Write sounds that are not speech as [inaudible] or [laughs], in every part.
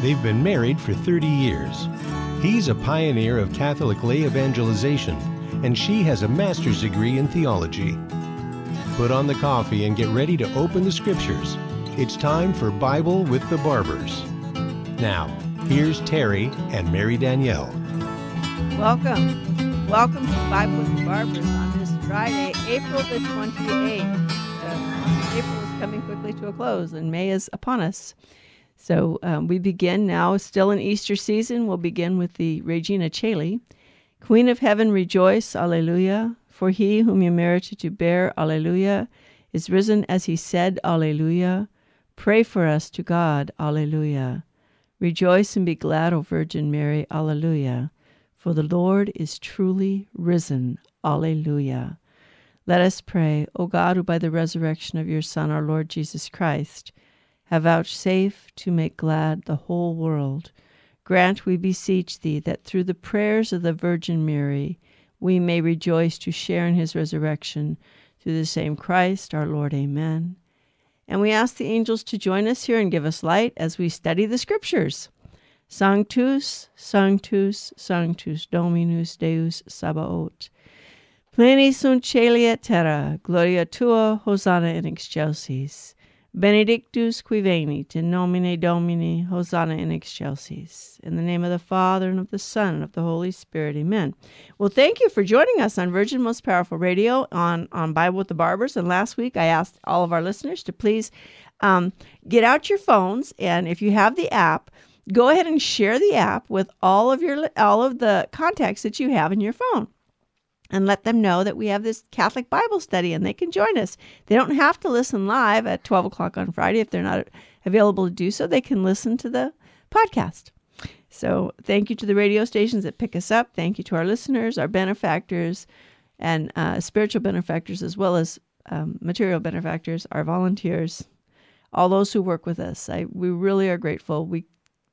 They've been married for 30 years. He's a pioneer of Catholic lay evangelization, and she has a master's degree in theology. Put on the coffee and get ready to open the scriptures. It's time for Bible with the Barbers. Now, here's Terry and Mary Danielle. Welcome. Welcome to Bible with the Barbers on this Friday, April the 28th. Uh, April is coming quickly to a close and May is upon us. So um, we begin now, still in Easter season. We'll begin with the Regina Caeli. Queen of heaven, rejoice, alleluia. For he whom you merited to bear, alleluia, is risen as he said, alleluia. Pray for us to God, alleluia. Rejoice and be glad, O Virgin Mary, alleluia. For the Lord is truly risen, alleluia. Let us pray, O God, who by the resurrection of your Son, our Lord Jesus Christ, have vouchsafed to make glad the whole world, grant, we beseech thee, that through the prayers of the Virgin Mary we may rejoice to share in his resurrection through the same Christ our Lord. Amen. And we ask the angels to join us here and give us light as we study the scriptures. Sanctus, Sanctus, Sanctus, Dominus Deus Sabaoth. Pleni sunt celi et terra, gloria tua, Hosanna in excelsis. Benedictus qui venit in nomine Domini, Hosanna in excelsis. In the name of the Father, and of the Son, and of the Holy Spirit. Amen. Well, thank you for joining us on Virgin Most Powerful Radio on, on Bible with the Barbers. And last week I asked all of our listeners to please um, get out your phones, and if you have the app, go ahead and share the app with all of your all of the contacts that you have in your phone and let them know that we have this Catholic Bible study and they can join us. They don't have to listen live at 12 o'clock on Friday if they're not available to do so. They can listen to the podcast. So, thank you to the radio stations that pick us up. Thank you to our listeners, our benefactors, and uh, spiritual benefactors, as well as um, material benefactors, our volunteers, all those who work with us. I, we really are grateful. We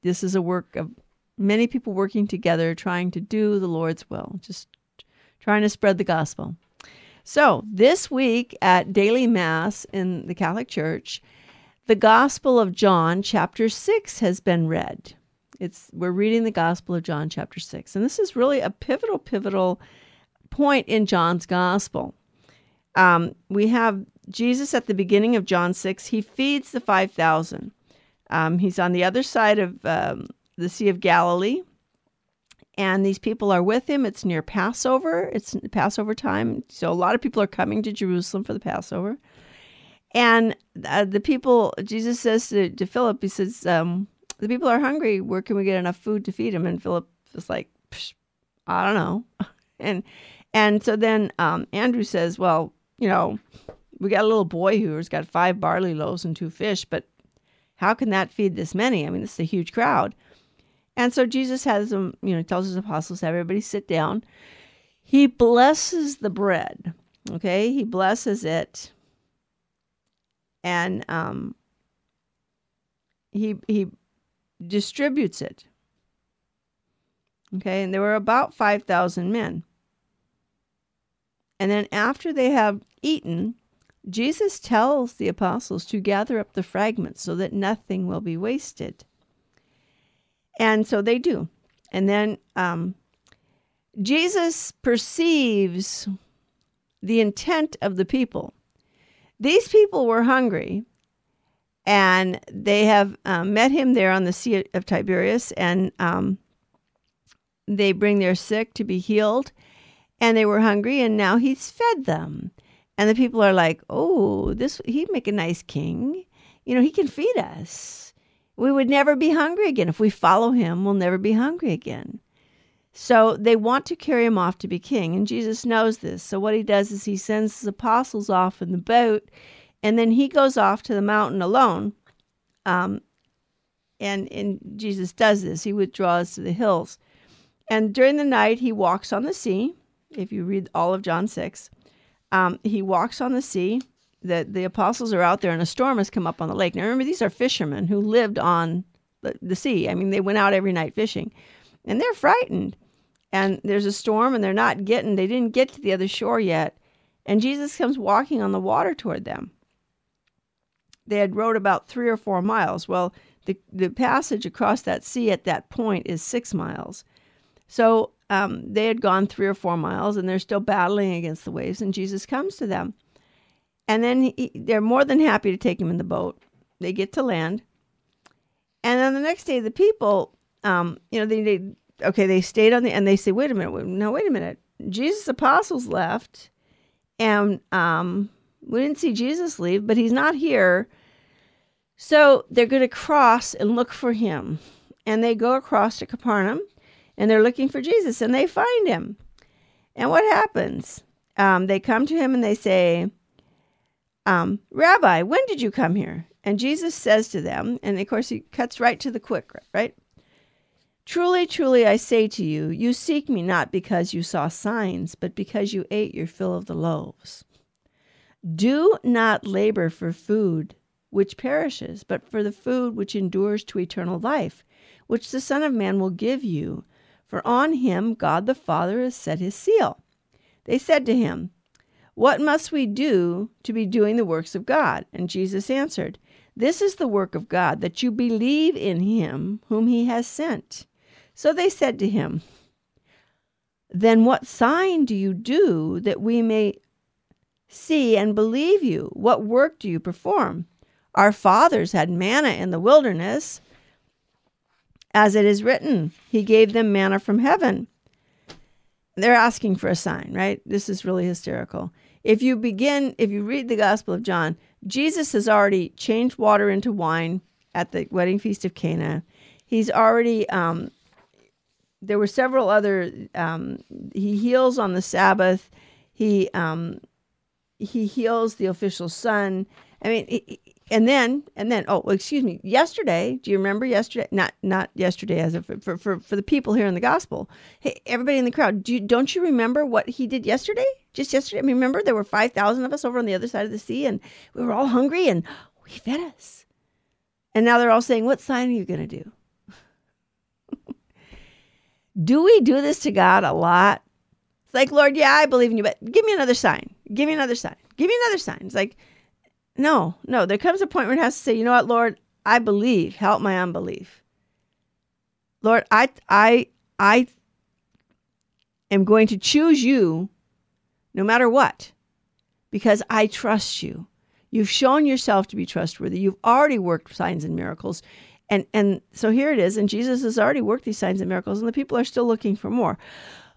this is a work of many people working together, trying to do the Lord's will. Just trying to spread the gospel. So, this week at daily Mass in the Catholic Church, the Gospel of John, chapter 6, has been read. It's, we're reading the Gospel of John, chapter 6. And this is really a pivotal, pivotal point in John's Gospel. Um, we have Jesus at the beginning of John 6. He feeds the 5,000. Um, he's on the other side of um, the Sea of Galilee and these people are with him. It's near Passover. It's Passover time, so a lot of people are coming to Jerusalem for the Passover. And uh, the people, Jesus says to, to Philip, he says, um, "The people are hungry. Where can we get enough food to feed them?" And Philip is like, "I don't know." [laughs] and and so then um, Andrew says, "Well, you know, we got a little boy who's got five barley loaves and two fish, but how can that feed this many? I mean, this is a huge crowd." And so Jesus has them, you know, tells his apostles, everybody sit down. He blesses the bread. Okay, he blesses it, and um, he he distributes it. Okay, and there were about five thousand men. And then after they have eaten, Jesus tells the apostles to gather up the fragments so that nothing will be wasted. And so they do. And then um, Jesus perceives the intent of the people. These people were hungry, and they have um, met him there on the Sea of Tiberias, and um, they bring their sick to be healed, and they were hungry, and now he's fed them. And the people are like, "Oh, this he'd make a nice king. You know, he can feed us." We would never be hungry again. If we follow him, we'll never be hungry again. So they want to carry him off to be king, and Jesus knows this. So what he does is he sends his apostles off in the boat, and then he goes off to the mountain alone. Um, and and Jesus does this. He withdraws to the hills, and during the night he walks on the sea. If you read all of John six, um, he walks on the sea that the apostles are out there and a storm has come up on the lake. Now remember, these are fishermen who lived on the, the sea. I mean, they went out every night fishing, and they're frightened. And there's a storm, and they're not getting. They didn't get to the other shore yet, and Jesus comes walking on the water toward them. they had rowed about three or four miles. Well, the, the passage across that sea at that point is six miles. So um, they had gone three or four miles and they're still battling against the waves, and Jesus comes to them. And then he, they're more than happy to take him in the boat. They get to land. And then the next day, the people, um, you know, they, they, okay, they stayed on the, and they say, wait a minute, no, wait a minute. Jesus' apostles left, and um, we didn't see Jesus leave, but he's not here. So they're going to cross and look for him. And they go across to Capernaum and they're looking for Jesus and they find him. And what happens? Um, they come to him and they say, um, Rabbi, when did you come here? And Jesus says to them, and of course he cuts right to the quick, right? Truly, truly, I say to you, you seek me not because you saw signs, but because you ate your fill of the loaves. Do not labor for food which perishes, but for the food which endures to eternal life, which the Son of Man will give you. For on him God the Father has set his seal. They said to him, What must we do to be doing the works of God? And Jesus answered, This is the work of God, that you believe in him whom he has sent. So they said to him, Then what sign do you do that we may see and believe you? What work do you perform? Our fathers had manna in the wilderness, as it is written, He gave them manna from heaven. They're asking for a sign, right? This is really hysterical. If you begin, if you read the Gospel of John, Jesus has already changed water into wine at the wedding feast of Cana. He's already um, there were several other. Um, he heals on the Sabbath. He um, he heals the official son. I mean, and then and then oh, excuse me. Yesterday, do you remember yesterday? Not not yesterday, as a, for for for the people here in the gospel. Hey, everybody in the crowd, do you, don't you remember what he did yesterday? Just yesterday. I mean, remember there were five thousand of us over on the other side of the sea, and we were all hungry, and he fed us. And now they're all saying, "What sign are you going to do?" [laughs] Do we do this to God a lot? It's like, Lord, yeah, I believe in you, but give me another sign. Give me another sign. Give me another sign. It's like, no, no. There comes a point where it has to say, you know what, Lord, I believe. Help my unbelief. Lord, I, I, I am going to choose you no matter what because I trust you. You've shown yourself to be trustworthy. You've already worked signs and miracles. And and so here it is, and Jesus has already worked these signs and miracles, and the people are still looking for more.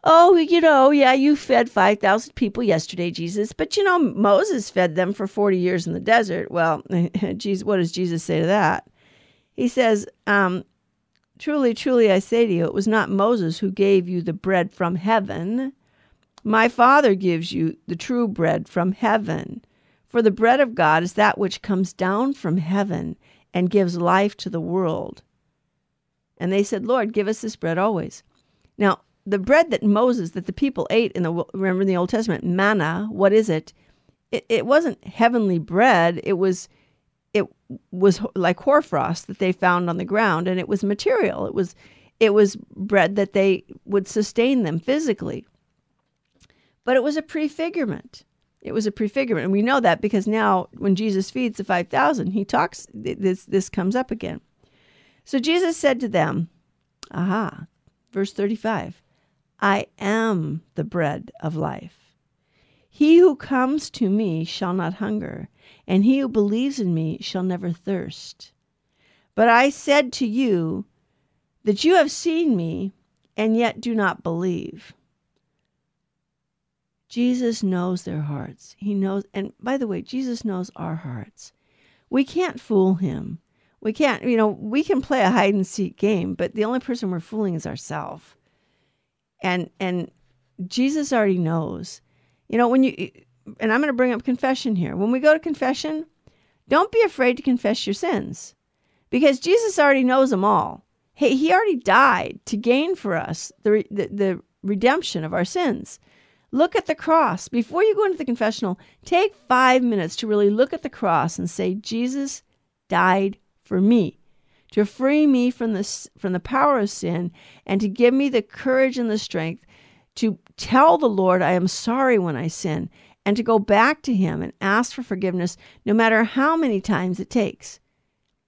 Oh, you know, yeah, you fed 5,000 people yesterday, Jesus, but you know, Moses fed them for 40 years in the desert. Well, [laughs] Jesus, what does Jesus say to that? He says, um, Truly, truly, I say to you, it was not Moses who gave you the bread from heaven. My Father gives you the true bread from heaven. For the bread of God is that which comes down from heaven and gives life to the world. And they said, Lord, give us this bread always. Now, the bread that Moses, that the people ate in the, remember in the Old Testament, manna, what is it? It, it wasn't heavenly bread. It was, it was like hoarfrost that they found on the ground and it was material. It was, it was bread that they would sustain them physically. But it was a prefigurement. It was a prefigurement. And we know that because now when Jesus feeds the 5,000, he talks, this, this comes up again. So Jesus said to them, Aha, verse 35, I am the bread of life. He who comes to me shall not hunger, and he who believes in me shall never thirst. But I said to you that you have seen me, and yet do not believe. Jesus knows their hearts. He knows, and by the way, Jesus knows our hearts. We can't fool him. We can't, you know, we can play a hide and seek game, but the only person we're fooling is ourselves. And and Jesus already knows. You know, when you and I'm going to bring up confession here. When we go to confession, don't be afraid to confess your sins because Jesus already knows them all. Hey, he already died to gain for us the, the, the redemption of our sins. Look at the cross. Before you go into the confessional, take five minutes to really look at the cross and say, Jesus died for me, to free me from the, from the power of sin, and to give me the courage and the strength to tell the Lord I am sorry when I sin and to go back to Him and ask for forgiveness, no matter how many times it takes.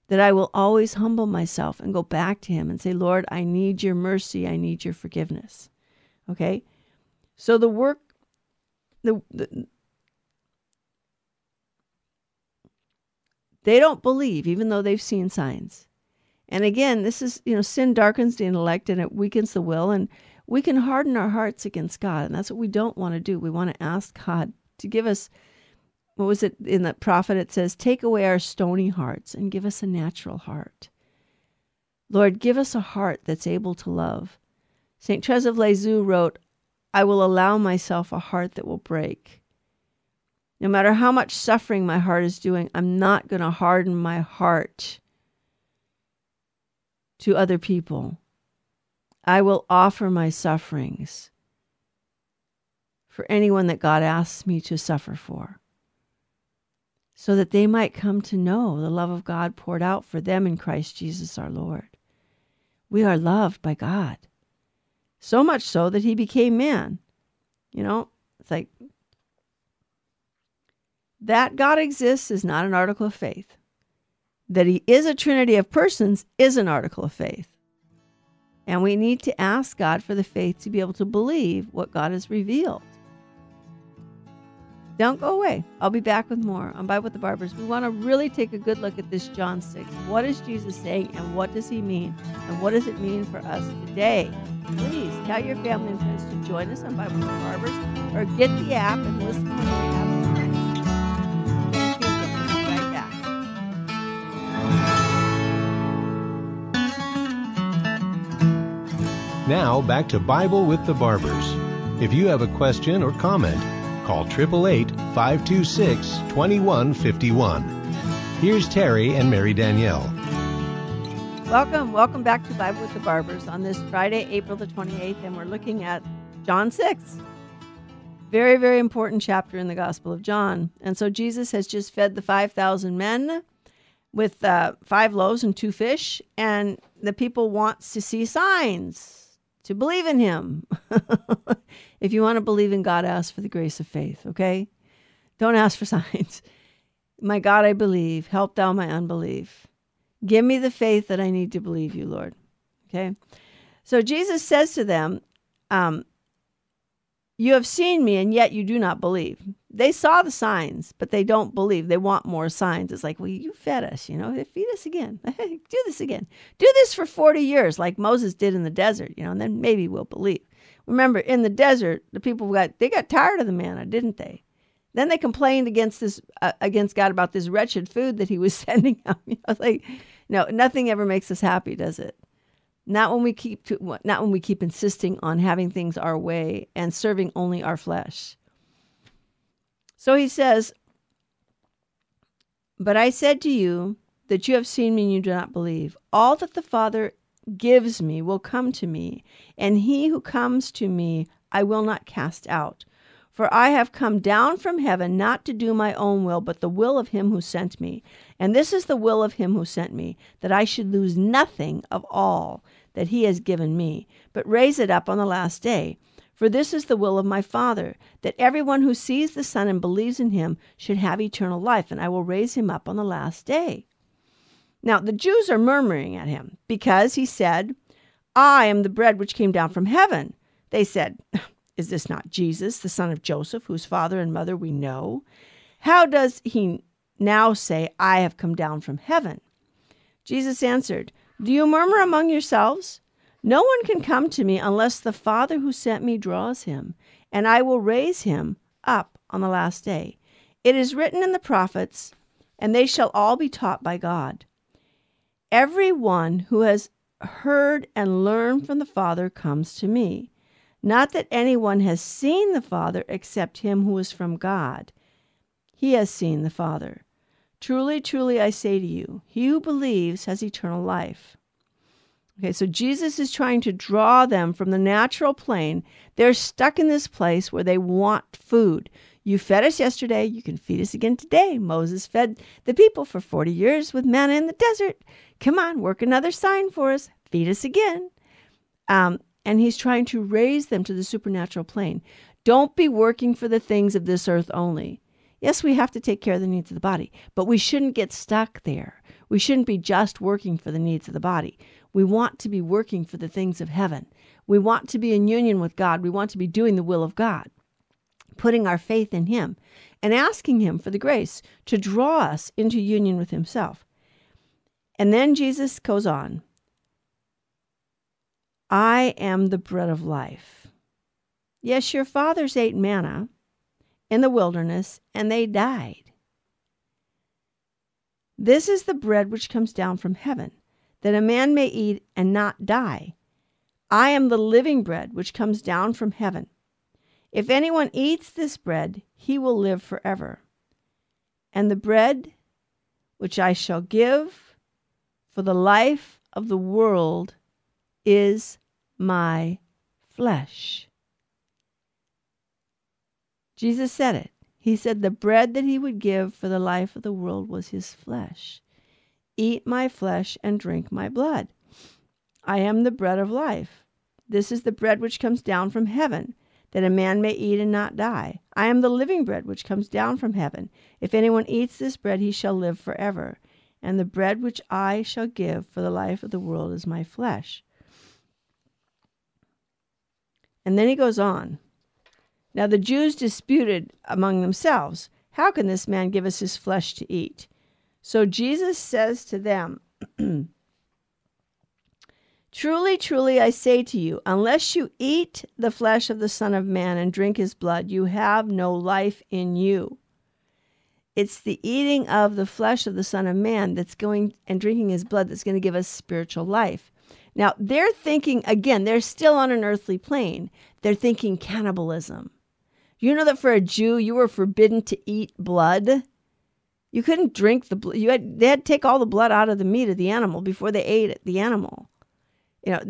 That I will always humble myself and go back to Him and say, Lord, I need your mercy. I need your forgiveness. Okay? So the work, the, the they don't believe, even though they've seen signs. And again, this is, you know, sin darkens the intellect and it weakens the will. And we can harden our hearts against God. And that's what we don't want to do. We want to ask God to give us, what was it in the prophet? It says, Take away our stony hearts and give us a natural heart. Lord, give us a heart that's able to love. St. Therese of Lisieux wrote, I will allow myself a heart that will break. No matter how much suffering my heart is doing, I'm not going to harden my heart to other people. I will offer my sufferings for anyone that God asks me to suffer for, so that they might come to know the love of God poured out for them in Christ Jesus our Lord. We are loved by God, so much so that He became man. You know, it's like that God exists is not an article of faith. That He is a trinity of persons is an article of faith. And we need to ask God for the faith to be able to believe what God has revealed. Don't go away. I'll be back with more on Bible with the Barbers. We want to really take a good look at this John 6. What is Jesus saying and what does he mean? And what does it mean for us today? Please tell your family and friends to join us on Bible with the Barbers or get the app and listen when you have. Now back to Bible with the Barbers. If you have a question or comment, call 888 526 2151. Here's Terry and Mary Danielle. Welcome, welcome back to Bible with the Barbers on this Friday, April the 28th, and we're looking at John 6. Very, very important chapter in the Gospel of John. And so Jesus has just fed the 5,000 men with uh, five loaves and two fish, and the people wants to see signs to believe in him. [laughs] if you want to believe in God, ask for the grace of faith, okay? Don't ask for [laughs] signs. My God, I believe. Help thou my unbelief. Give me the faith that I need to believe you, Lord. Okay? So Jesus says to them, um, You have seen me, and yet you do not believe. They saw the signs, but they don't believe. They want more signs. It's like, Well, you fed us, you know, feed us again. [laughs] do this again. Do this for 40 years, like Moses did in the desert, you know, and then maybe we'll believe. Remember, in the desert, the people got they got tired of the manna, didn't they? Then they complained against this uh, against God about this wretched food that He was [laughs] sending them. You know, like, no, nothing ever makes us happy, does it? Not when we keep to, not when we keep insisting on having things our way and serving only our flesh. So He says, "But I said to you that you have seen me and you do not believe. All that the Father gives me will come to me, and he who comes to me I will not cast out." For I have come down from heaven not to do my own will, but the will of him who sent me. And this is the will of him who sent me, that I should lose nothing of all that he has given me, but raise it up on the last day. For this is the will of my Father, that everyone who sees the Son and believes in him should have eternal life, and I will raise him up on the last day. Now the Jews are murmuring at him, because he said, I am the bread which came down from heaven. They said, [laughs] is this not Jesus, the son of Joseph, whose father and mother we know? How does he now say, I have come down from heaven? Jesus answered, Do you murmur among yourselves? No one can come to me unless the Father who sent me draws him, and I will raise him up on the last day. It is written in the prophets, and they shall all be taught by God. Every one who has heard and learned from the Father comes to me. Not that anyone has seen the Father except him who is from God. He has seen the Father. Truly, truly, I say to you, he who believes has eternal life. Okay, so Jesus is trying to draw them from the natural plane. They're stuck in this place where they want food. You fed us yesterday, you can feed us again today. Moses fed the people for 40 years with manna in the desert. Come on, work another sign for us, feed us again. Um, and he's trying to raise them to the supernatural plane. Don't be working for the things of this earth only. Yes, we have to take care of the needs of the body, but we shouldn't get stuck there. We shouldn't be just working for the needs of the body. We want to be working for the things of heaven. We want to be in union with God. We want to be doing the will of God, putting our faith in Him and asking Him for the grace to draw us into union with Himself. And then Jesus goes on I am the bread of life. Yes, your fathers ate manna in the wilderness, and they died. This is the bread which comes down from heaven, that a man may eat and not die. I am the living bread which comes down from heaven. If anyone eats this bread, he will live forever. And the bread which I shall give for the life of the world is my flesh. Jesus said it. He said the bread that he would give for the life of the world was his flesh. Eat my flesh and drink my blood. I am the bread of life. This is the bread which comes down from heaven, that a man may eat and not die. I am the living bread which comes down from heaven. If anyone eats this bread, he shall live forever. And the bread which I shall give for the life of the world is my flesh. And then he goes on. Now the Jews disputed among themselves, How can this man give us his flesh to eat? So Jesus says to them, [clears throat] Truly, truly, I say to you, unless you eat the flesh of the Son of Man and drink his blood, you have no life in you. It's the eating of the flesh of the Son of Man that's going and drinking his blood that's going to give us spiritual life. Now, they're thinking, again, they're still on an earthly plane. They're thinking cannibalism. You know that for a Jew, you were forbidden to eat blood. You couldn't drink the blood. You had they had to take all the blood out of the meat of the animal before they ate the animal. You know,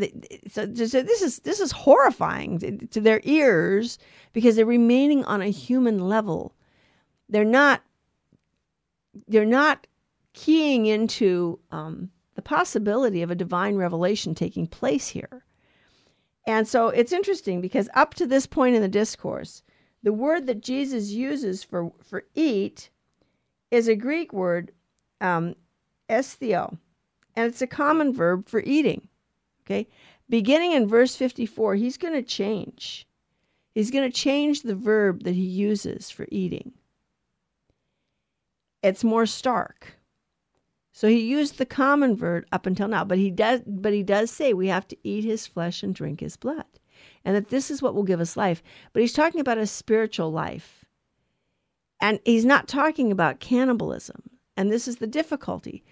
so, so this is this is horrifying to, to their ears because they're remaining on a human level. They're not. They're not keying into um, the possibility of a divine revelation taking place here. And so it's interesting because up to this point in the discourse, the word that Jesus uses for, for eat is a Greek word, um, esthio, and it's a common verb for eating. Okay? Beginning in verse 54, he's going to change. He's going to change the verb that he uses for eating. It's more stark. So he used the common verb up until now, but he does but he does say we have to eat his flesh and drink his blood and that this is what will give us life. But he's talking about a spiritual life. And he's not talking about cannibalism. And this is the difficulty.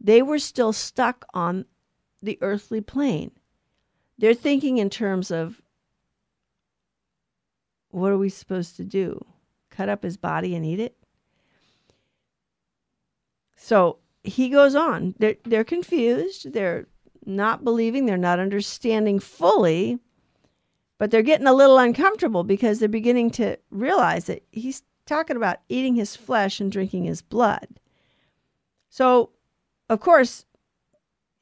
They were still stuck on the earthly plane. They're thinking in terms of what are we supposed to do? Cut up his body and eat it? So he goes on. They're, they're confused. They're not believing. They're not understanding fully but they're getting a little uncomfortable because they're beginning to realize that he's talking about eating his flesh and drinking his blood. So, of course,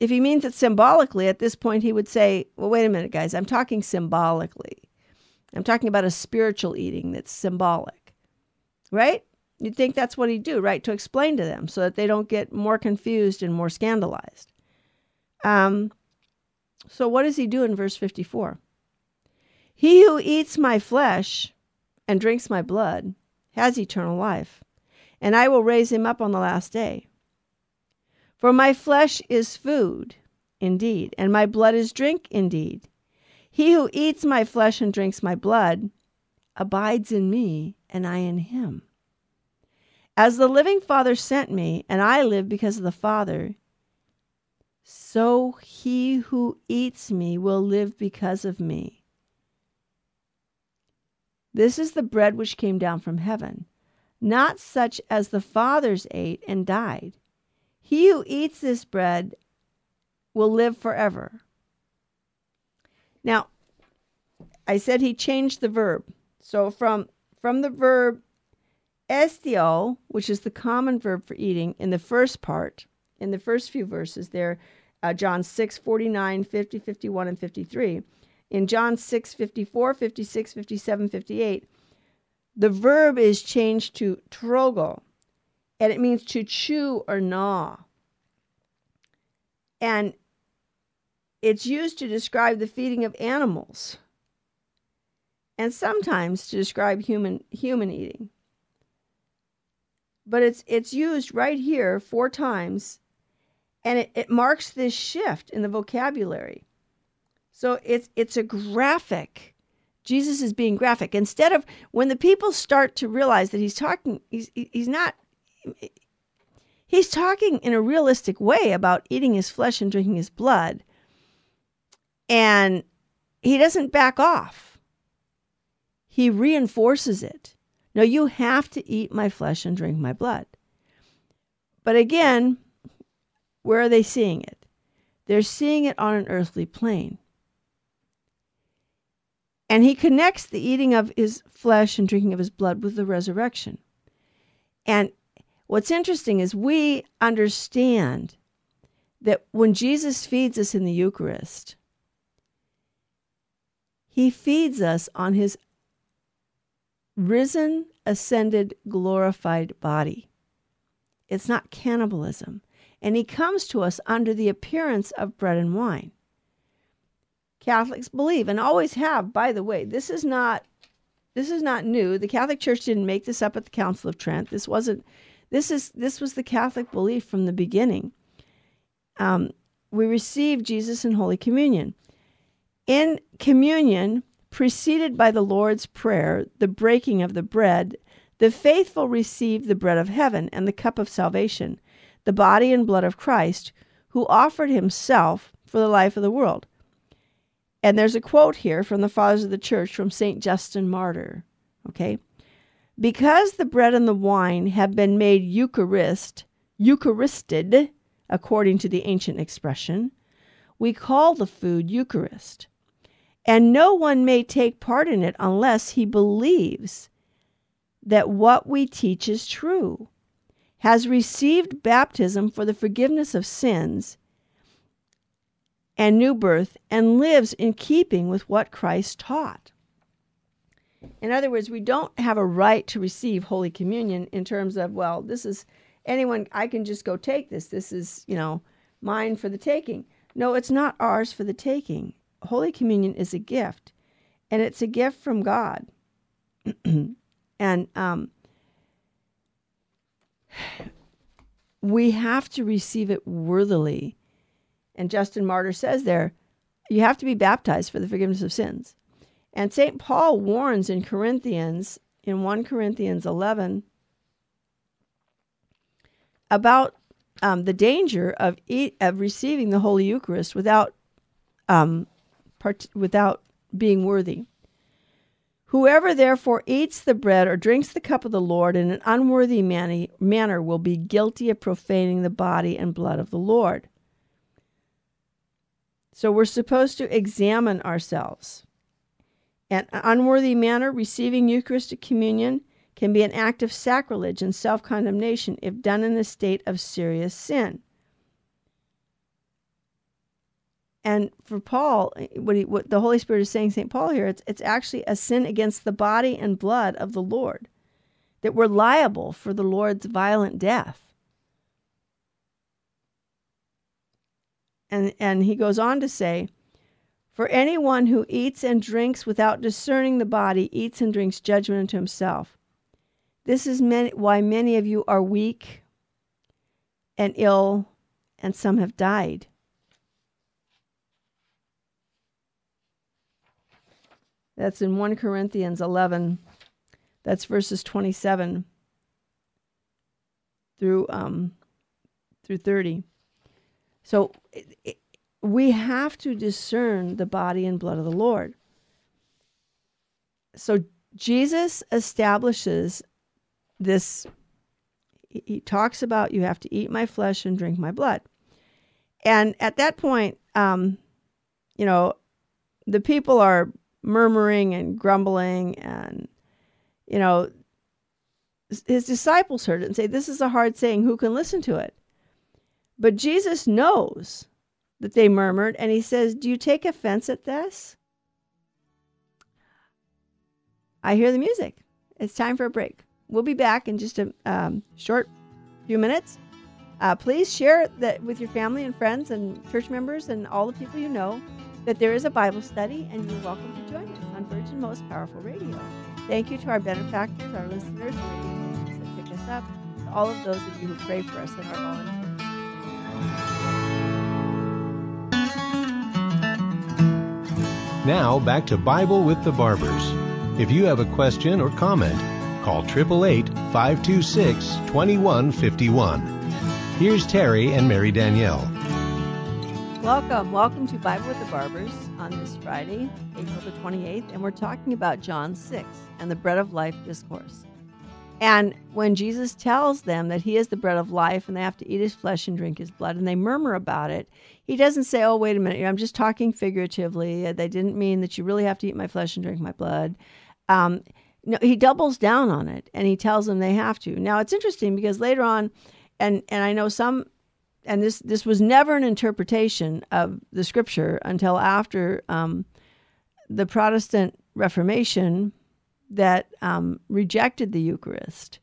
if he means it symbolically, at this point he would say, Well, wait a minute, guys, I'm talking symbolically. I'm talking about a spiritual eating that's symbolic, right? You'd think that's what he'd do, right? To explain to them so that they don't get more confused and more scandalized. Um, so, what does he do in verse 54? He who eats my flesh and drinks my blood has eternal life, and I will raise him up on the last day. For my flesh is food indeed, and my blood is drink indeed. He who eats my flesh and drinks my blood abides in me, and I in him. As the living Father sent me, and I live because of the Father, so he who eats me will live because of me. This is the bread which came down from heaven, not such as the fathers ate and died. He who eats this bread will live forever. Now, I said he changed the verb. So from from the verb esthio, which is the common verb for eating in the first part, in the first few verses there, uh, John 6, 49, 50, 51, and 53, in John 6 54, 56, 57, 58, the verb is changed to trogo, and it means to chew or gnaw. And it's used to describe the feeding of animals and sometimes to describe human human eating. But it's it's used right here four times and it, it marks this shift in the vocabulary. So it's it's a graphic. Jesus is being graphic. Instead of when the people start to realize that he's talking he's he's not he's talking in a realistic way about eating his flesh and drinking his blood. And he doesn't back off. He reinforces it. No, you have to eat my flesh and drink my blood. But again, where are they seeing it? They're seeing it on an earthly plane. And he connects the eating of his flesh and drinking of his blood with the resurrection. And what's interesting is we understand that when Jesus feeds us in the Eucharist, he feeds us on his risen, ascended, glorified body. It's not cannibalism and he comes to us under the appearance of bread and wine. Catholics believe and always have, by the way, this is not this is not new. The Catholic Church didn't make this up at the Council of Trent. This wasn't this is this was the Catholic belief from the beginning. Um, we receive Jesus in Holy Communion. In communion, preceded by the Lord's Prayer, the breaking of the bread, the faithful receive the bread of heaven and the cup of salvation, the body and blood of Christ, who offered himself for the life of the world. And there's a quote here from the Fathers of the Church from St. Justin Martyr. Okay? Because the bread and the wine have been made Eucharist, Eucharisted, according to the ancient expression, we call the food Eucharist. And no one may take part in it unless he believes that what we teach is true has received baptism for the forgiveness of sins and new birth and lives in keeping with what Christ taught. In other words, we don't have a right to receive Holy Communion in terms of, well, this is anyone, I can just go take this. This is, you know, mine for the taking. No, it's not ours for the taking. Holy Communion is a gift, and it's a gift from God. [clears throat] and um, [sighs] we have to receive it worthily. And Justin Martyr says there, you have to be baptized for the forgiveness of sins. And St. Paul warns in Corinthians, in 1 Corinthians 11, about um, the danger of eat, of receiving the Holy Eucharist without um, part, without being worthy. Whoever therefore eats the bread or drinks the cup of the Lord in an unworthy manner will be guilty of profaning the body and blood of the Lord. So we're supposed to examine ourselves. An unworthy manner, receiving Eucharistic communion can be an act of sacrilege and self condemnation if done in a state of serious sin. And for Paul, what, he, what the Holy Spirit is saying, St. Paul here, it's, it's actually a sin against the body and blood of the Lord, that we're liable for the Lord's violent death. And, and he goes on to say, For anyone who eats and drinks without discerning the body eats and drinks judgment unto himself. This is many, why many of you are weak and ill, and some have died. That's in 1 Corinthians 11. That's verses 27 through um, through 30. So it, it, we have to discern the body and blood of the Lord. So Jesus establishes this he talks about you have to eat my flesh and drink my blood. And at that point, um, you know, the people are murmuring and grumbling and you know his disciples heard it and say this is a hard saying who can listen to it but jesus knows that they murmured and he says do you take offense at this I hear the music. It's time for a break. We'll be back in just a um, short few minutes. Uh, please share that with your family and friends and church members and all the people you know that there is a Bible study, and you're welcome to join us on Virgin Most Powerful Radio. Thank you to our benefactors, our listeners, the radio stations that pick us up, all of those of you who pray for us and our volunteers. Now back to Bible with the Barbers. If you have a question or comment, call 888 526 2151. Here's Terry and Mary Danielle. Welcome. Welcome to Bible with the Barbers on this Friday, April the 28th, and we're talking about John 6 and the bread of life discourse. And when Jesus tells them that he is the bread of life and they have to eat his flesh and drink his blood, and they murmur about it, he doesn't say, Oh, wait a minute, I'm just talking figuratively. They didn't mean that you really have to eat my flesh and drink my blood. Um, no, he doubles down on it and he tells them they have to. Now, it's interesting because later on, and, and I know some and this this was never an interpretation of the scripture until after um, the Protestant Reformation that um, rejected the Eucharist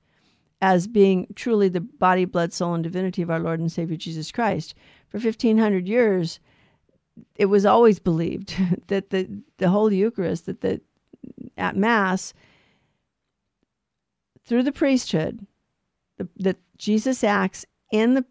as being truly the body, blood, soul, and divinity of our Lord and Savior Jesus Christ. For fifteen hundred years, it was always believed [laughs] that the the Holy Eucharist, that the at Mass, through the priesthood, the, that Jesus acts in the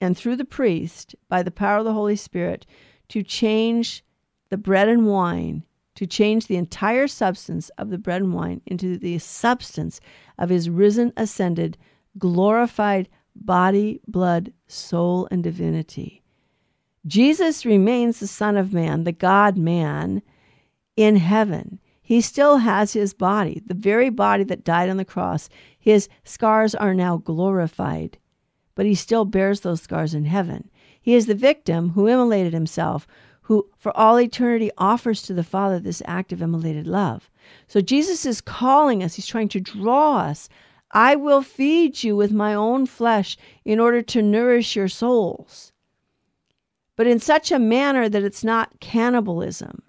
and through the priest by the power of the Holy Spirit to change the bread and wine, to change the entire substance of the bread and wine into the substance of his risen, ascended, glorified body, blood, soul, and divinity. Jesus remains the Son of Man, the God man in heaven. He still has his body, the very body that died on the cross. His scars are now glorified but he still bears those scars in heaven. He is the victim who immolated himself, who for all eternity offers to the Father this act of immolated love. So Jesus is calling us, he's trying to draw us. I will feed you with my own flesh in order to nourish your souls. But in such a manner that it's not cannibalism.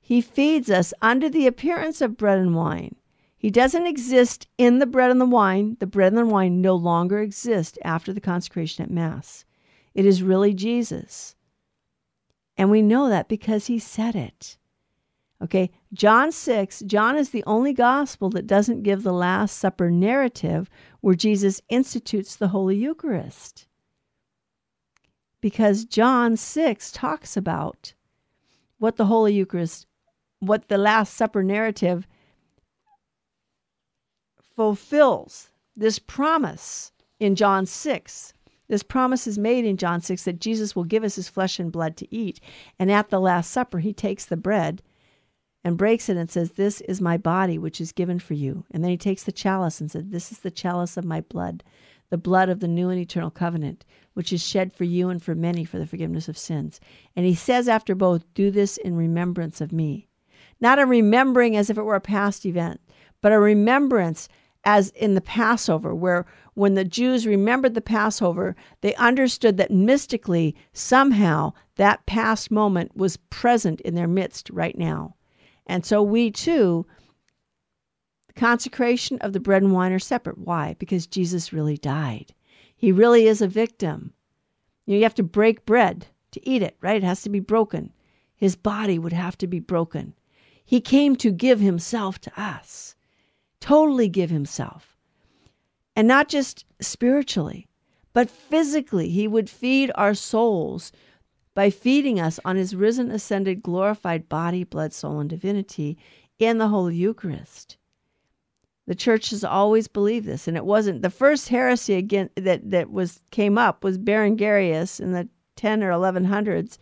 He feeds us under the appearance of bread and wine he doesn't exist in the bread and the wine. The bread and the wine no longer exist after the consecration at Mass. It is really Jesus. And we know that because he said it. Okay, John 6, John is the only gospel that doesn't give the Last Supper narrative where Jesus institutes the Holy Eucharist. Because John 6 talks about what the Holy Eucharist, what the Last Supper narrative fulfills this promise in John 6. This promise is made in John 6 that Jesus will give us his flesh and blood to eat. And at the Last Supper, he takes the bread and breaks it and says, This is my body, which is given for you. And then he takes the chalice and says, This is the chalice of my blood, the blood of the new and eternal covenant, which is shed for you and for many for the forgiveness of sins. And he says after both, Do this in remembrance of me. Not a remembering as if it were a past event, but a remembrance as in the Passover, where when the Jews remembered the Passover, they understood that mystically, somehow, that past moment was present in their midst right now. And so we too, the consecration of the bread and wine are separate. Why? Because Jesus really died. He really is a victim. You, have to break bread to eat it, right? It has to be broken. His body would have to be broken. He came to give himself to us totally give himself. And not just spiritually, but physically. He would feed our souls by feeding us on his risen, ascended, glorified body, blood, soul, and divinity in the Holy Eucharist. The church has always believed this, and it wasn't the first heresy again that that was came up was Berengarius in the ten or eleven hundreds,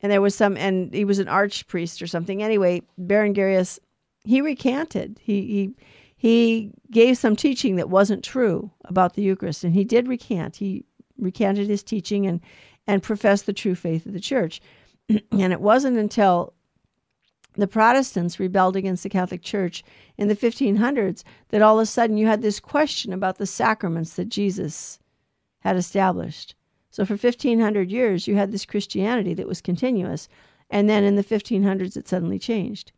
and there was some, and he was an archpriest or something. Anyway, Berengarius he recanted. He he he gave some teaching that wasn't true about the Eucharist, and he did recant. He recanted his teaching and and professed the true faith of the church. [clears throat] and it wasn't until the Protestants rebelled against the Catholic Church in the 1500s that all of a sudden you had this question about the sacraments that Jesus had established. So for 1500 years you had this Christianity that was continuous, and then in the 1500s it suddenly changed.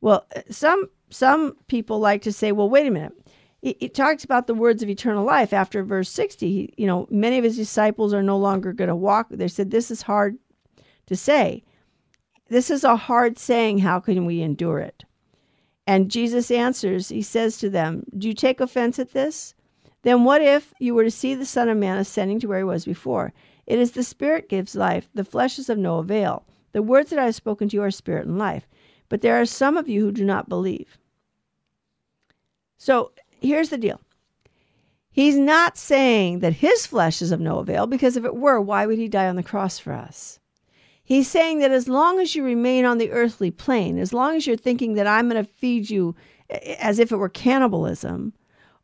Well, some some people like to say, well, wait a minute. It, it talks about the words of eternal life after verse 60. You know, many of his disciples are no longer going to walk. They said, this is hard to say. This is a hard saying. How can we endure it? And Jesus answers, He says to them, Do you take offense at this? Then what if you were to see the Son of Man ascending to where he was before? It is the Spirit gives life, the flesh is of no avail. The words that I have spoken to you are spirit and life. But there are some of you who do not believe. So here's the deal. He's not saying that his flesh is of no avail, because if it were, why would he die on the cross for us? He's saying that as long as you remain on the earthly plane, as long as you're thinking that I'm going to feed you eh, eh, as if it were cannibalism,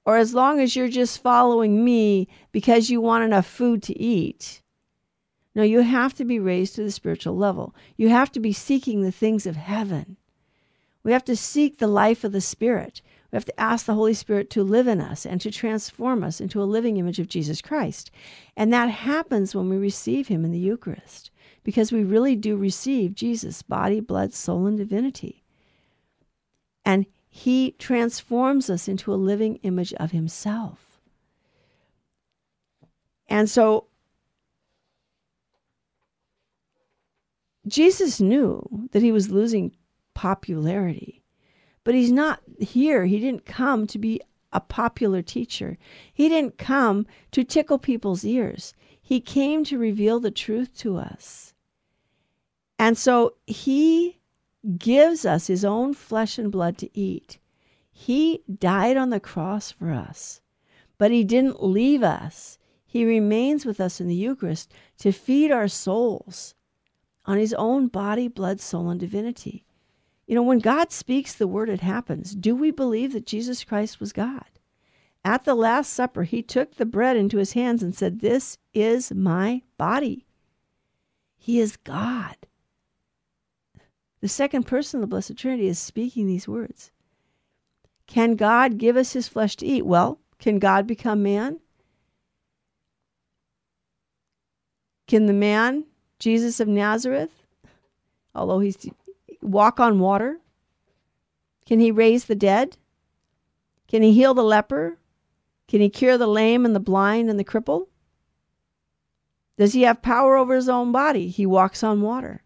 or as long as you're just following me because you want enough food to eat, no, you have to be raised to the spiritual level. You have to be seeking the things of heaven. We have to seek the life of the Spirit. We have to ask the Holy Spirit to live in us and to transform us into a living image of Jesus Christ. And that happens when we receive Him in the Eucharist because we really do receive Jesus' body, blood, soul, and divinity. And He transforms us into a living image of Himself. And so Jesus knew that he was losing popularity, but he's not here. He didn't come to be a popular teacher, he didn't come to tickle people's ears. He came to reveal the truth to us. And so he gives us his own flesh and blood to eat. He died on the cross for us, but he didn't leave us. He remains with us in the Eucharist to feed our souls on his own body, blood, soul, and divinity. You know, when God speaks the word, it happens. Do we believe that Jesus Christ was God? At the Last Supper, he took the bread into his hands and said, This is my body. He is God. The second person of the Blessed Trinity is speaking these words. Can God give us his flesh to eat? Well, can God become man? Can the man Jesus of Nazareth, although he's walk on water? Can he raise the dead? Can he heal the leper? Can he cure the lame and the blind and the cripple? Does he have power over his own body? He walks on water.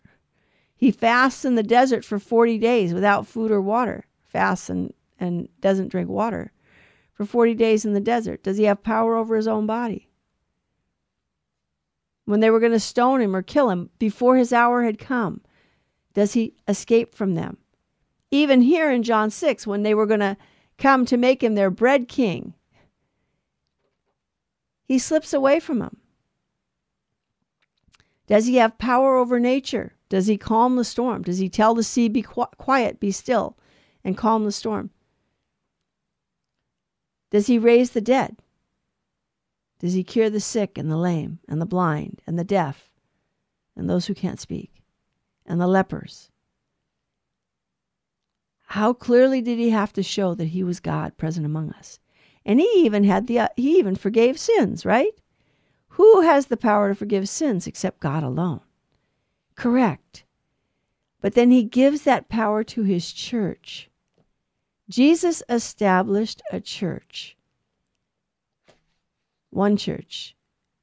He fasts in the desert for 40 days without food or water. Fasts and, and doesn't drink water for 40 days in the desert. Does he have power over his own body? when they were going to stone him or kill him before his hour had come? Does he escape from them? Even here in John 6, when they were going to come to make him their bread king, he slips away from them. Does he have power over nature? Does he calm the storm? Does he tell the sea, be quiet, be still, and calm the storm? Does he raise the dead? Does he cure the sick and the lame and the blind and the deaf and those who can't speak and the lepers? How clearly did he have to show that he was God present among us? And he even had the uh, he even forgave sins, right? Who has the power to forgive sins except God alone? Correct. But then he gives that power to his church. Jesus established a church one church.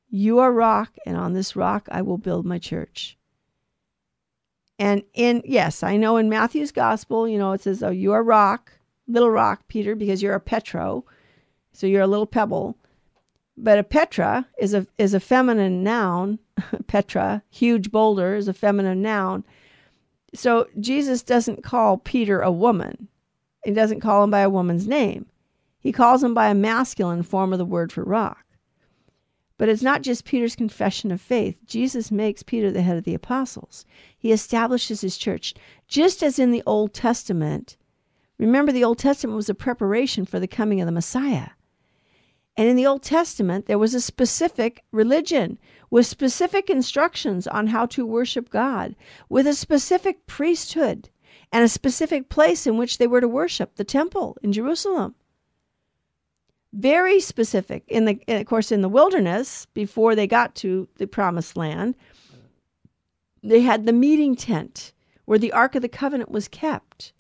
You are rock, and on this rock I will build my church. And in, yes, I know in Matthew's gospel, you know, it says, Oh, you are rock, little rock, Peter, because you're a Petro. So you're a little pebble. But a Petra is a is a feminine noun. [laughs] Petra, huge boulder, is a feminine noun. So Jesus doesn't call Peter a woman. He doesn't call him by a woman's name. He calls him by a masculine form of the word for rock. But it's not just Peter's confession of faith. Jesus makes Peter the head of the apostles. He establishes his church, just as in the Old Testament. Remember, the Old Testament was a preparation for the coming of the Messiah. And in the Old Testament, there was a specific religion with specific instructions on how to worship God, with a specific priesthood and a specific place in which they were to worship the temple in Jerusalem very specific in the of course in the wilderness before they got to the promised land they had the meeting tent where the ark of the covenant was kept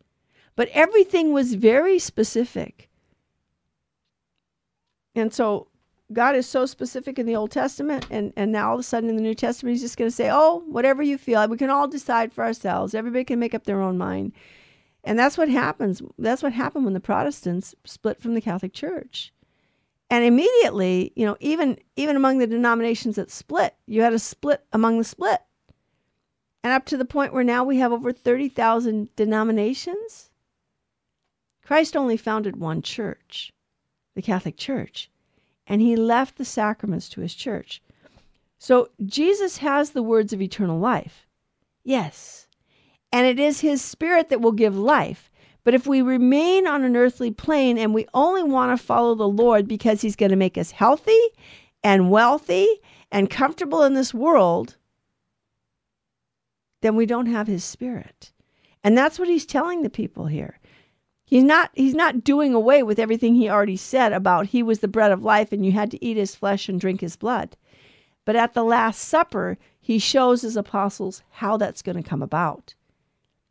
But everything was very specific. And so God is so specific in the Old Testament, and, and now all of a sudden in the New Testament, He's just going to say, oh, whatever you feel, we can all decide for ourselves. Everybody can make up their own mind. And that's what happens. That's what happened when the Protestants split from the Catholic Church. And immediately, you know, even even among the denominations that split, you had a split among the split. And up to the point where now we have over 30,000 denominations. Christ only founded one church, the Catholic Church and he left the sacraments to his church. So Jesus has the words of eternal life. Yes. And it is his spirit that will give life. But if we remain on an earthly plane and we only want to follow the Lord because he's going to make us healthy and wealthy and comfortable in this world, then we don't have his spirit. And that's what he's telling the people here. He's not he's not doing away with everything he already said about he was the bread of life and you had to eat his flesh and drink his blood. But at the last supper, he shows his apostles how that's going to come about.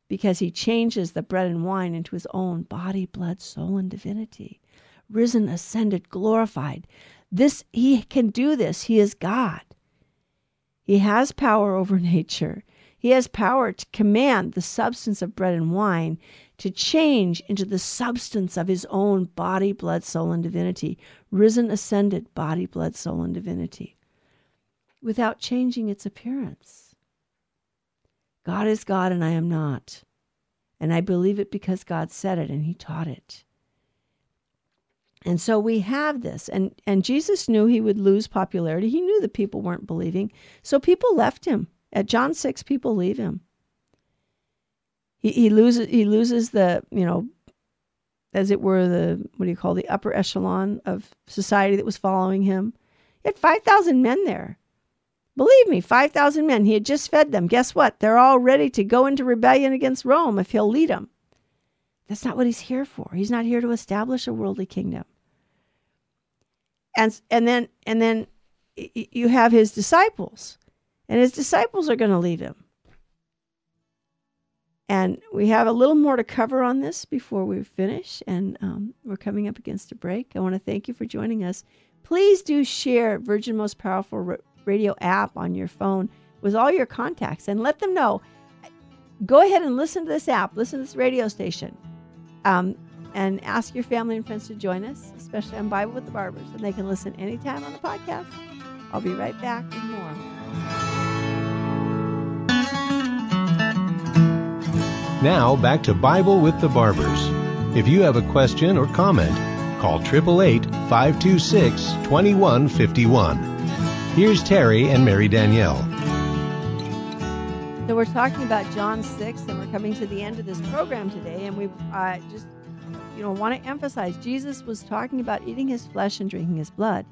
Because he changes the bread and wine into his own body, blood, soul and divinity. Risen, ascended, glorified. This he can do this. He is God. He has power over [laughs] nature. He has power to command the substance of bread and wine to change into the substance of his own body, blood, soul, and divinity, risen, ascended body, blood, soul, and divinity, without changing its appearance. God is God and I am not. And I believe it because God said it and he taught it. And so we have this. And, and Jesus knew he would lose popularity. He knew the people weren't believing. So people left him. At John 6, people leave him. He, he loses he loses the, you know, as it were the what do you call the upper echelon of society that was following him. He had 5,000 men there. Believe me, 5,000 men. He had just fed them. Guess what? They're all ready to go into rebellion against Rome if he'll lead them. That's not what he's here for. He's not here to establish a worldly kingdom. And and then and then you have his disciples. And his disciples are going to leave him. And we have a little more to cover on this before we finish, and um, we're coming up against a break. I want to thank you for joining us. Please do share Virgin Most Powerful Radio app on your phone with all your contacts and let them know. Go ahead and listen to this app, listen to this radio station, um, and ask your family and friends to join us, especially on Bible with the Barbers, and they can listen anytime on the podcast. I'll be right back with more. Now back to Bible with the Barbers. If you have a question or comment, call 888 526 2151. Here's Terry and Mary Danielle. So we're talking about John 6, and we're coming to the end of this program today, and we uh, just you know want to emphasize Jesus was talking about eating his flesh and drinking his blood,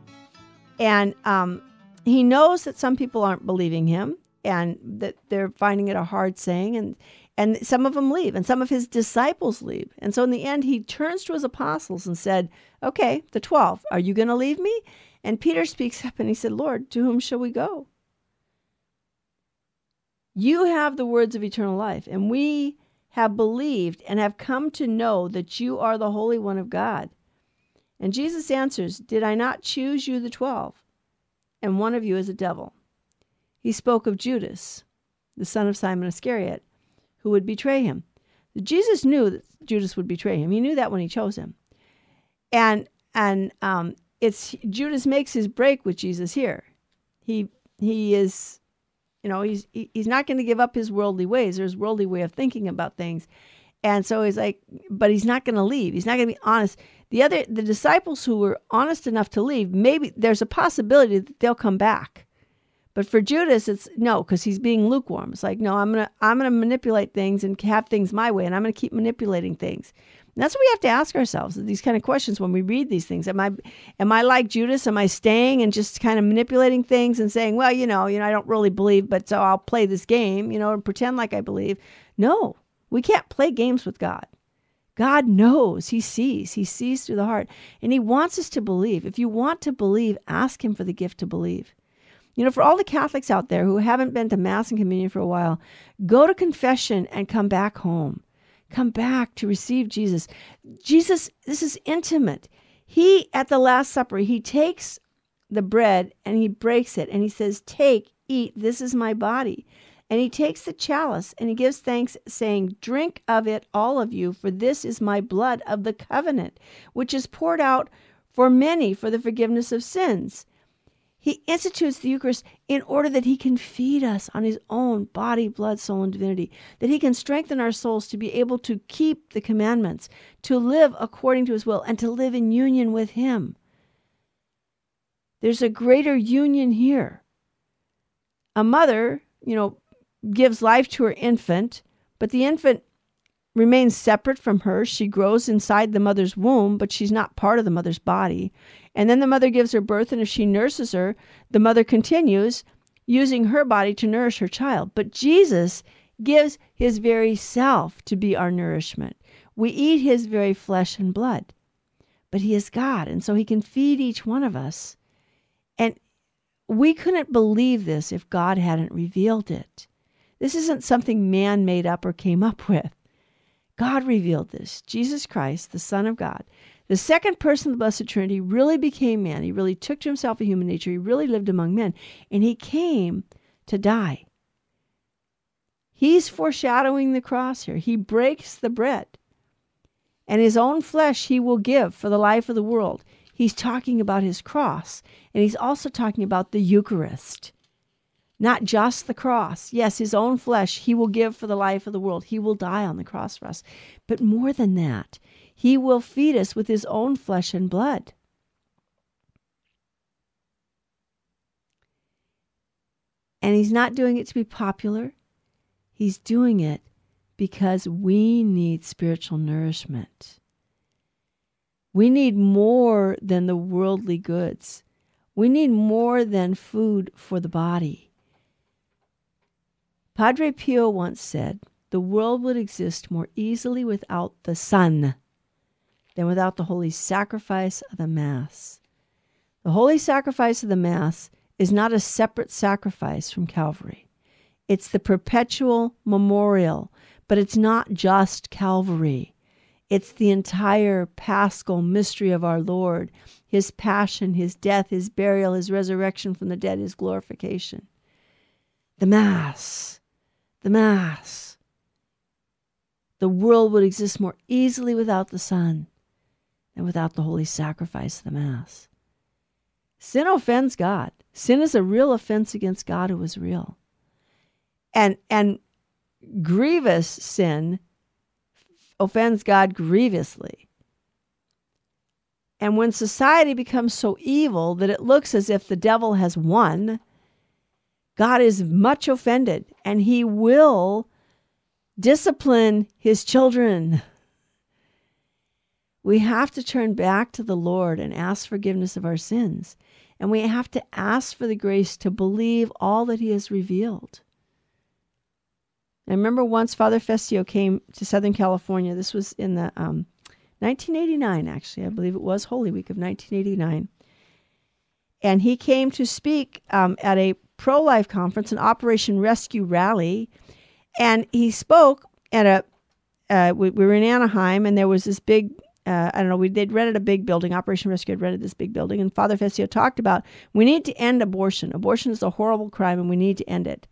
and um, he knows that some people aren't believing him and that they're finding it a hard saying, and and some of them leave, and some of his disciples leave. And so in the end, he turns to his apostles and said, Okay, the 12, are you going to leave me? And Peter speaks up and he said, Lord, to whom shall we go? You have the words of eternal life, and we have believed and have come to know that you are the Holy One of God. And Jesus answers, Did I not choose you, the twelve? And one of you is a devil. He spoke of Judas, the son of Simon Iscariot who would betray him. Jesus knew that Judas would betray him. He knew that when he chose him. And and um, it's Judas makes his break with Jesus here. He he is, you know, he's he, he's not going to give up his worldly ways or his worldly way of thinking about things. And so he's like, but he's not going to leave. He's not going to be honest. The other the disciples who were honest enough to leave, maybe there's a possibility that they'll come back. But for Judas, it's no, because he's being lukewarm. It's like, no, I'm gonna I'm gonna manipulate things and have things my way, and I'm gonna keep manipulating things. And that's what we have to ask ourselves these kind of questions when we read these things. Am I am I like Judas? Am I staying and just kind of manipulating things and saying, well, you know, you know, I don't really believe, but so I'll play this game, you know, and pretend like I believe. No, we can't play games with God. God knows, He sees, He sees through the heart, and He wants us to believe. If you want to believe, ask Him for the gift to believe. You know, for all the Catholics out there who haven't been to Mass and Communion for a while, go to confession and come back home. come back to receive Jesus. Jesus, this is intimate. He, at the Last Supper, he takes the bread and he breaks it and he says, Take, eat, this is my body. And he takes the chalice and he gives thanks, saying, Drink of it, all of you, for this is my blood of the covenant, which is poured out for many for the forgiveness of sins. He institutes the Eucharist in order that he can feed us on his own body, blood, soul, and divinity, that he can strengthen our souls to be able to keep the commandments, to live according to his will, and to live in union with him. There's a greater union here. A mother, you know, gives life to her infant, but the infant remains separate from her. She grows inside the mother's womb, but she's not part of the mother's body. And then the mother gives her birth, and if she nurses her, the mother continues using her body to nourish her child. But Jesus gives his very self to be our nourishment. We eat his very flesh and blood. But he is God, and so he can feed each one of us. And we couldn't believe this if God hadn't revealed it. This isn't something man made up or came up [laughs] with. God revealed this. Jesus Christ, the Son of God, the second person of the Blessed Trinity really became man. He really took to himself a human nature. He really lived among men. And he came to die. He's foreshadowing the cross here. He breaks the bread. And his own flesh he will give for the life of the world. He's talking about his cross. And he's also talking about the Eucharist. Not just the cross. Yes, his own flesh he will give for the life of the world. He will die on the cross for us. But more than that, he will feed us with his own flesh and blood. And he's not doing it to be popular. He's doing it because we need spiritual nourishment. We need more than the worldly goods. We need more than food for the body. Padre Pio once said, the world would exist more easily without the sun than without the holy sacrifice of the Mass. The holy sacrifice of the Mass is not a separate sacrifice from Calvary. It's the perpetual memorial, but it's not just Calvary. It's the entire paschal mystery of our Lord, his passion, his death, his burial, his resurrection from the dead, his glorification. The Mass, the Mass. The world would exist more easily without the sun and without the holy sacrifice of the Mass. Sin offends God. Sin is a real offense against God who is real. And and grievous sin offends God grievously. And when society becomes so evil that it looks as if the devil has won, God is much offended and he will discipline his children. We have to turn back to the Lord and ask forgiveness of our sins. And we have to ask for the grace to believe all that He has revealed. I remember once Father Fessio came to Southern California. This was in the um, 1989, actually. I believe it was Holy Week of 1989. And he came to speak um, at a pro life conference, an Operation Rescue rally. And he spoke at a, uh, we, we were in Anaheim, and there was this big uh, I don't know, we they'd rented a big building. Operation Rescue had rented this big building, and Father Fessio talked about we need to end abortion. Abortion is a horrible crime, and we need to end it.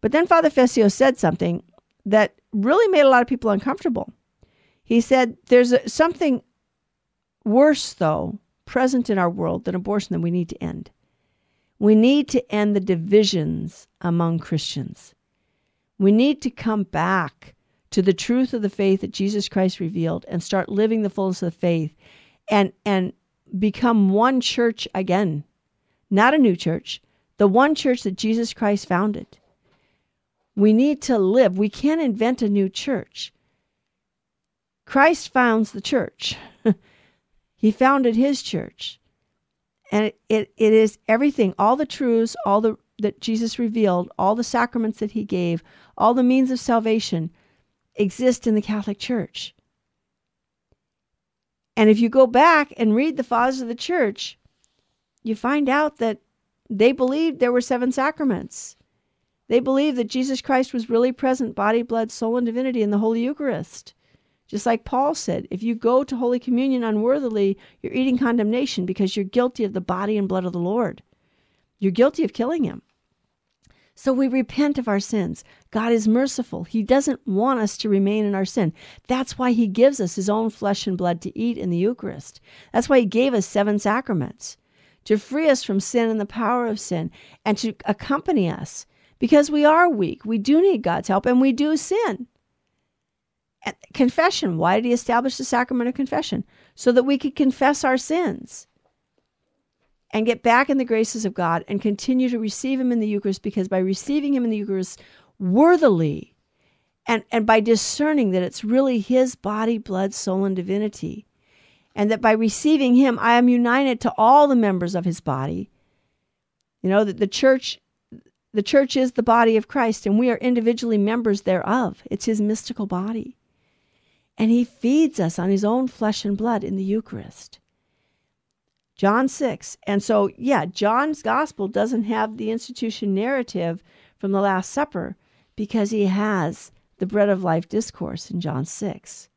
But then Father Fessio said something that really made a lot of people uncomfortable. He said, "There's a, something worse, though, present in our world than abortion that we need to end. We need to end the divisions among Christians. We need to come back." to the truth of the faith that Jesus Christ revealed and start living the fullness of the faith and and become one church again. Not a new church, the one church that Jesus Christ founded. We need to live. We can't invent a new church. Christ founds the church. [laughs] he founded his church. And it, it, it is everything, all the truths, all the that Jesus revealed, all the sacraments that he gave, all the means of salvation exist in the Catholic Church. And if you go back and read the fathers of the church, you find out that they believed there were seven sacraments. They believed that Jesus Christ was really present, body, blood, soul, and divinity in the Holy Eucharist. Just like Paul said, if you go to Holy Communion unworthily, you're eating condemnation because you're guilty of the body and blood of the Lord. You're guilty of killing him. So we repent of our sins. God is merciful. He doesn't want us to remain in our sin. That's why He gives us His own flesh and blood to eat in the Eucharist. That's why He gave us seven sacraments to free us from sin and the power of sin and to accompany us because we are weak. We do need God's help and we do sin. Confession. Why did he establish the sacrament of confession? So that we could confess our sins and get back in the graces of God and continue to receive him in the Eucharist because by receiving him in the Eucharist worthily and, and by discerning that it's really his body, blood, soul, and divinity, and that by receiving him, I am united to all the members of his body. You know, that the church the church is the body of Christ, and we are individually members thereof. It's his mystical body. And he feeds us on his own flesh and blood in the Eucharist. John 6. And so, yeah, John's gospel doesn't have the institution narrative from the Last Supper because he has the bread of life discourse in John 6.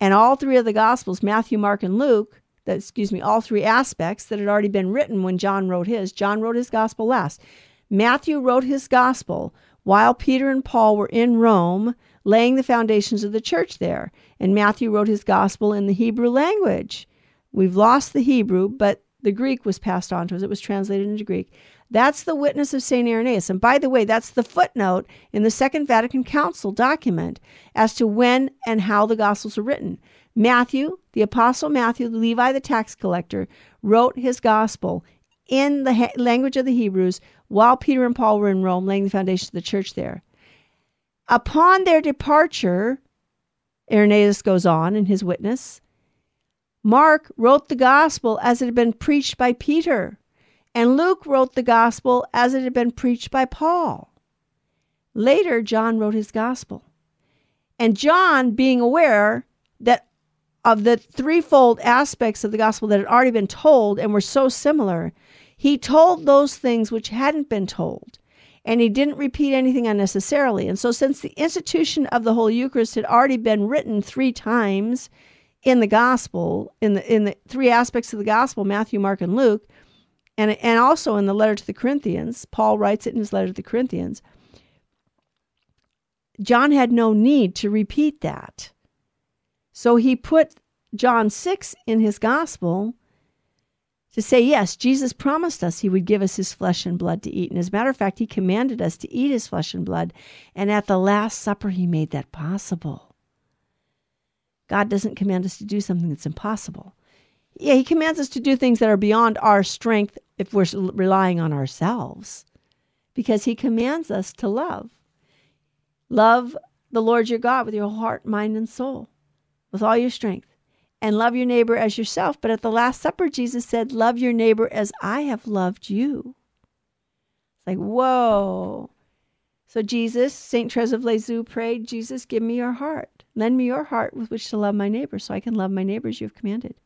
And all three of the gospels, Matthew, Mark, and Luke, that excuse me, all three aspects that had already been written when John wrote his. John wrote his gospel last. Matthew wrote his gospel while Peter and Paul were in Rome laying the foundations of the church there. And Matthew wrote his gospel in the Hebrew language. We've lost the Hebrew, but the Greek was passed on to us. It was translated into Greek. That's the witness of St. Irenaeus. And by the way, that's the footnote in the Second Vatican Council document as to when and how the Gospels were written. Matthew, the Apostle Matthew, Levi the tax collector, wrote his Gospel in the language of the Hebrews while Peter and Paul were in Rome laying the foundation of the church there. Upon their departure, Irenaeus goes on in his witness, Mark wrote the gospel as it had been preached by Peter, and Luke wrote the gospel as it had been preached by Paul. Later, John wrote his gospel. And John, being aware that of the threefold aspects of the gospel that had already been told and were so similar, he told those things which hadn't been told, and he didn't repeat anything unnecessarily. And so, since the institution of the Holy Eucharist had already been written three times in the Gospel, in the in the three aspects of the Gospel, Matthew, Mark, and Luke, and and also in the letter to the Corinthians, Paul writes it in his letter to the Corinthians. John had no need to repeat that. So he put John 6 in his gospel to say, yes, Jesus promised us he would give us his flesh and blood to eat. And as a matter of fact, he commanded us to eat his flesh and blood. And at the Last Supper, he made that possible. God doesn't command us to do something that's impossible. Yeah, he commands us to do things that are beyond our strength if we're relying on ourselves, because he commands us to love. Love the Lord your God with your heart, mind, and soul, with all your strength and love your neighbor as yourself. But at the Last Supper, Jesus said, Love your neighbor as I have loved you. It's like, whoa. So Jesus, St. Therese of Lisieux prayed, Jesus, give me your heart. Lend me your heart with which to love my neighbor so I can love my neighbor as you have commanded.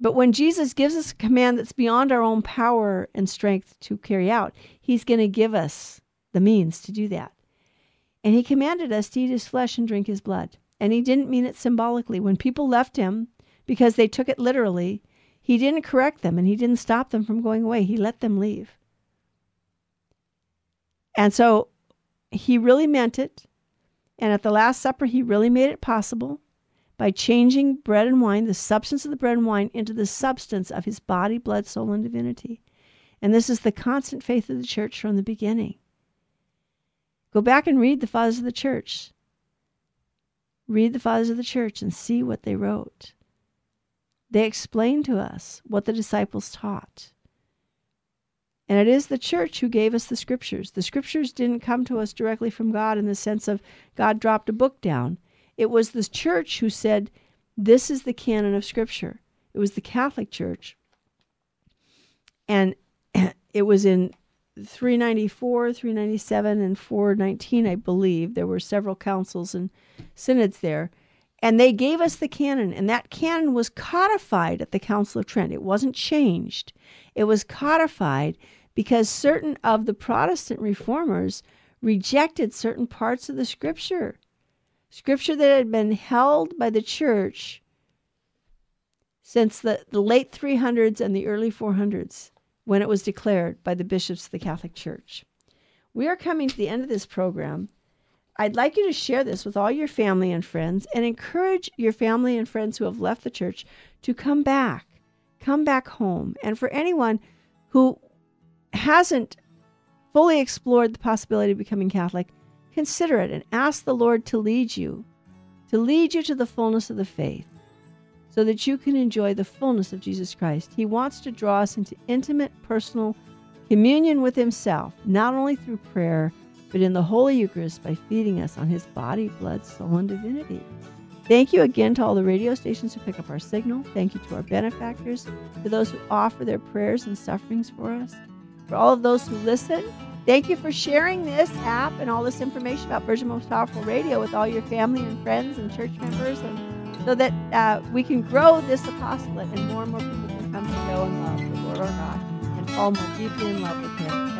But when Jesus gives us a command that's beyond our own power and strength to carry out, he's going to give us the means to do that. And he commanded us to eat his flesh and drink his blood. And he didn't mean it symbolically. When people left him because they took it literally, he didn't correct them and he didn't stop them from going away. He let them leave. And so he really meant it. And at the Last Supper, he really made it possible by changing bread and wine, the substance of the bread and wine, into the substance of his body, blood, soul, and divinity. And this is the constant faith of the church from the beginning. Go back and read the fathers of the church. Read the fathers of the church and see what they wrote. They explain to us what the disciples taught. And it is the church who gave us the scriptures. The scriptures didn't come to us directly from God in the sense of God dropped a book down. It was the church who said, This is the canon of scripture. It was the Catholic Church. And [clears throat] it was in 394, 397, and 419, I believe. There were several councils and synods there. And they gave us the canon, and that canon was codified at the Council of Trent. It wasn't changed, it was codified because certain of the Protestant reformers rejected certain parts of the scripture. Scripture that had been held by the church since the, the late 300s and the early 400s when it was declared by the bishops of the Catholic Church. We are coming to the end of this program. I'd like you to share this with all your family and friends and encourage your family and friends who have left the church to come back, come back home. And for anyone who hasn't fully explored the possibility of becoming Catholic, consider it and ask the Lord to lead you, to lead you to the fullness of the faith so that you can enjoy the fullness of Jesus Christ. He wants to draw us into intimate, personal communion with Himself, not only through prayer, but in the Holy Eucharist by feeding us on His body, blood, soul, and divinity. Thank you again to all the radio stations who pick up our signal. Thank you to our benefactors, to those who offer their prayers and sufferings for us, for all of those who listen. Thank you for sharing this app and all this information about Virgin Most Powerful Radio with all your family and friends and church members and so that uh, we can grow this apostolate and more and more people can come to know and love the Lord our God and fall more deeply in love with Him